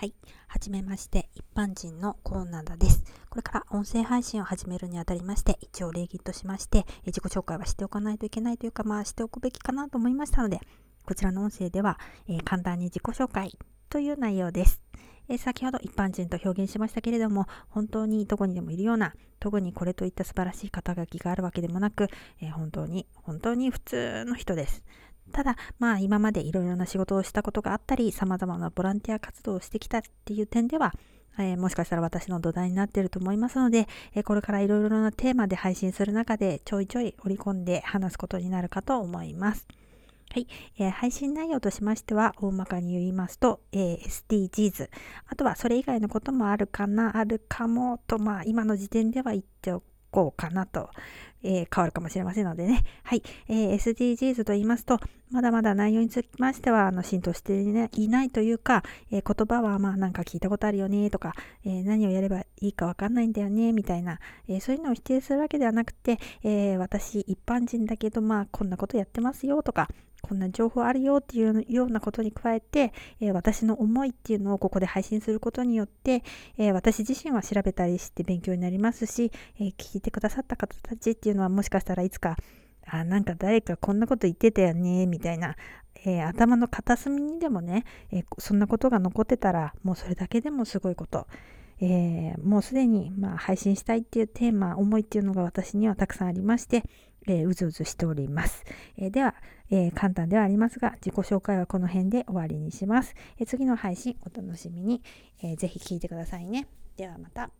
はい。はじめまして、一般人のコーナーです。これから音声配信を始めるにあたりまして、一応礼儀としまして、自己紹介はしておかないといけないというか、まあしておくべきかなと思いましたので、こちらの音声では、えー、簡単に自己紹介という内容です。えー、先ほど一般人と表現しましたけれども、本当にどこにでもいるような、特にこれといった素晴らしい肩書きがあるわけでもなく、えー、本当に、本当に普通の人です。ただ、まあ今までいろいろな仕事をしたことがあったり、様々なボランティア活動をしてきたっていう点では、えー、もしかしたら私の土台になっていると思いますので、えー、これからいろいろなテーマで配信する中でちょいちょい織り込んで話すことになるかと思います。はい、えー、配信内容としましては、大まかに言いますと、え SDGs、あとはそれ以外のこともあるかな、あるかもと、まあ今の時点では言っておこうかなとえー、変わるかもしれませんのでね。はい。えー、SDGs と言いますと、まだまだ内容につきましては、あの、浸透していないというか、えー、言葉はまあなんか聞いたことあるよねとか、え何をやればいいかわかんないんだよねみたいな、えそういうのを否定するわけではなくて、え私一般人だけどまあこんなことやってますよとか、こんな情報あるよっていうようなことに加えて、えー、私の思いっていうのをここで配信することによって、えー、私自身は調べたりして勉強になりますし、えー、聞いてくださった方たちっていうのはもしかしたらいつか、あ、なんか誰かこんなこと言ってたよね、みたいな、え頭の片隅にでもね、えそんなことが残ってたら、もうそれだけでもすごいこと。えもうすでに、まあ、配信したいっていうテーマ、思いっていうのが私にはたくさんありまして、えー、うずうずしております。えー、では、え、簡単ではありますが、自己紹介はこの辺で終わりにします。え次の配信お楽しみに、えー、ぜひ聞いてくださいね。ではまた。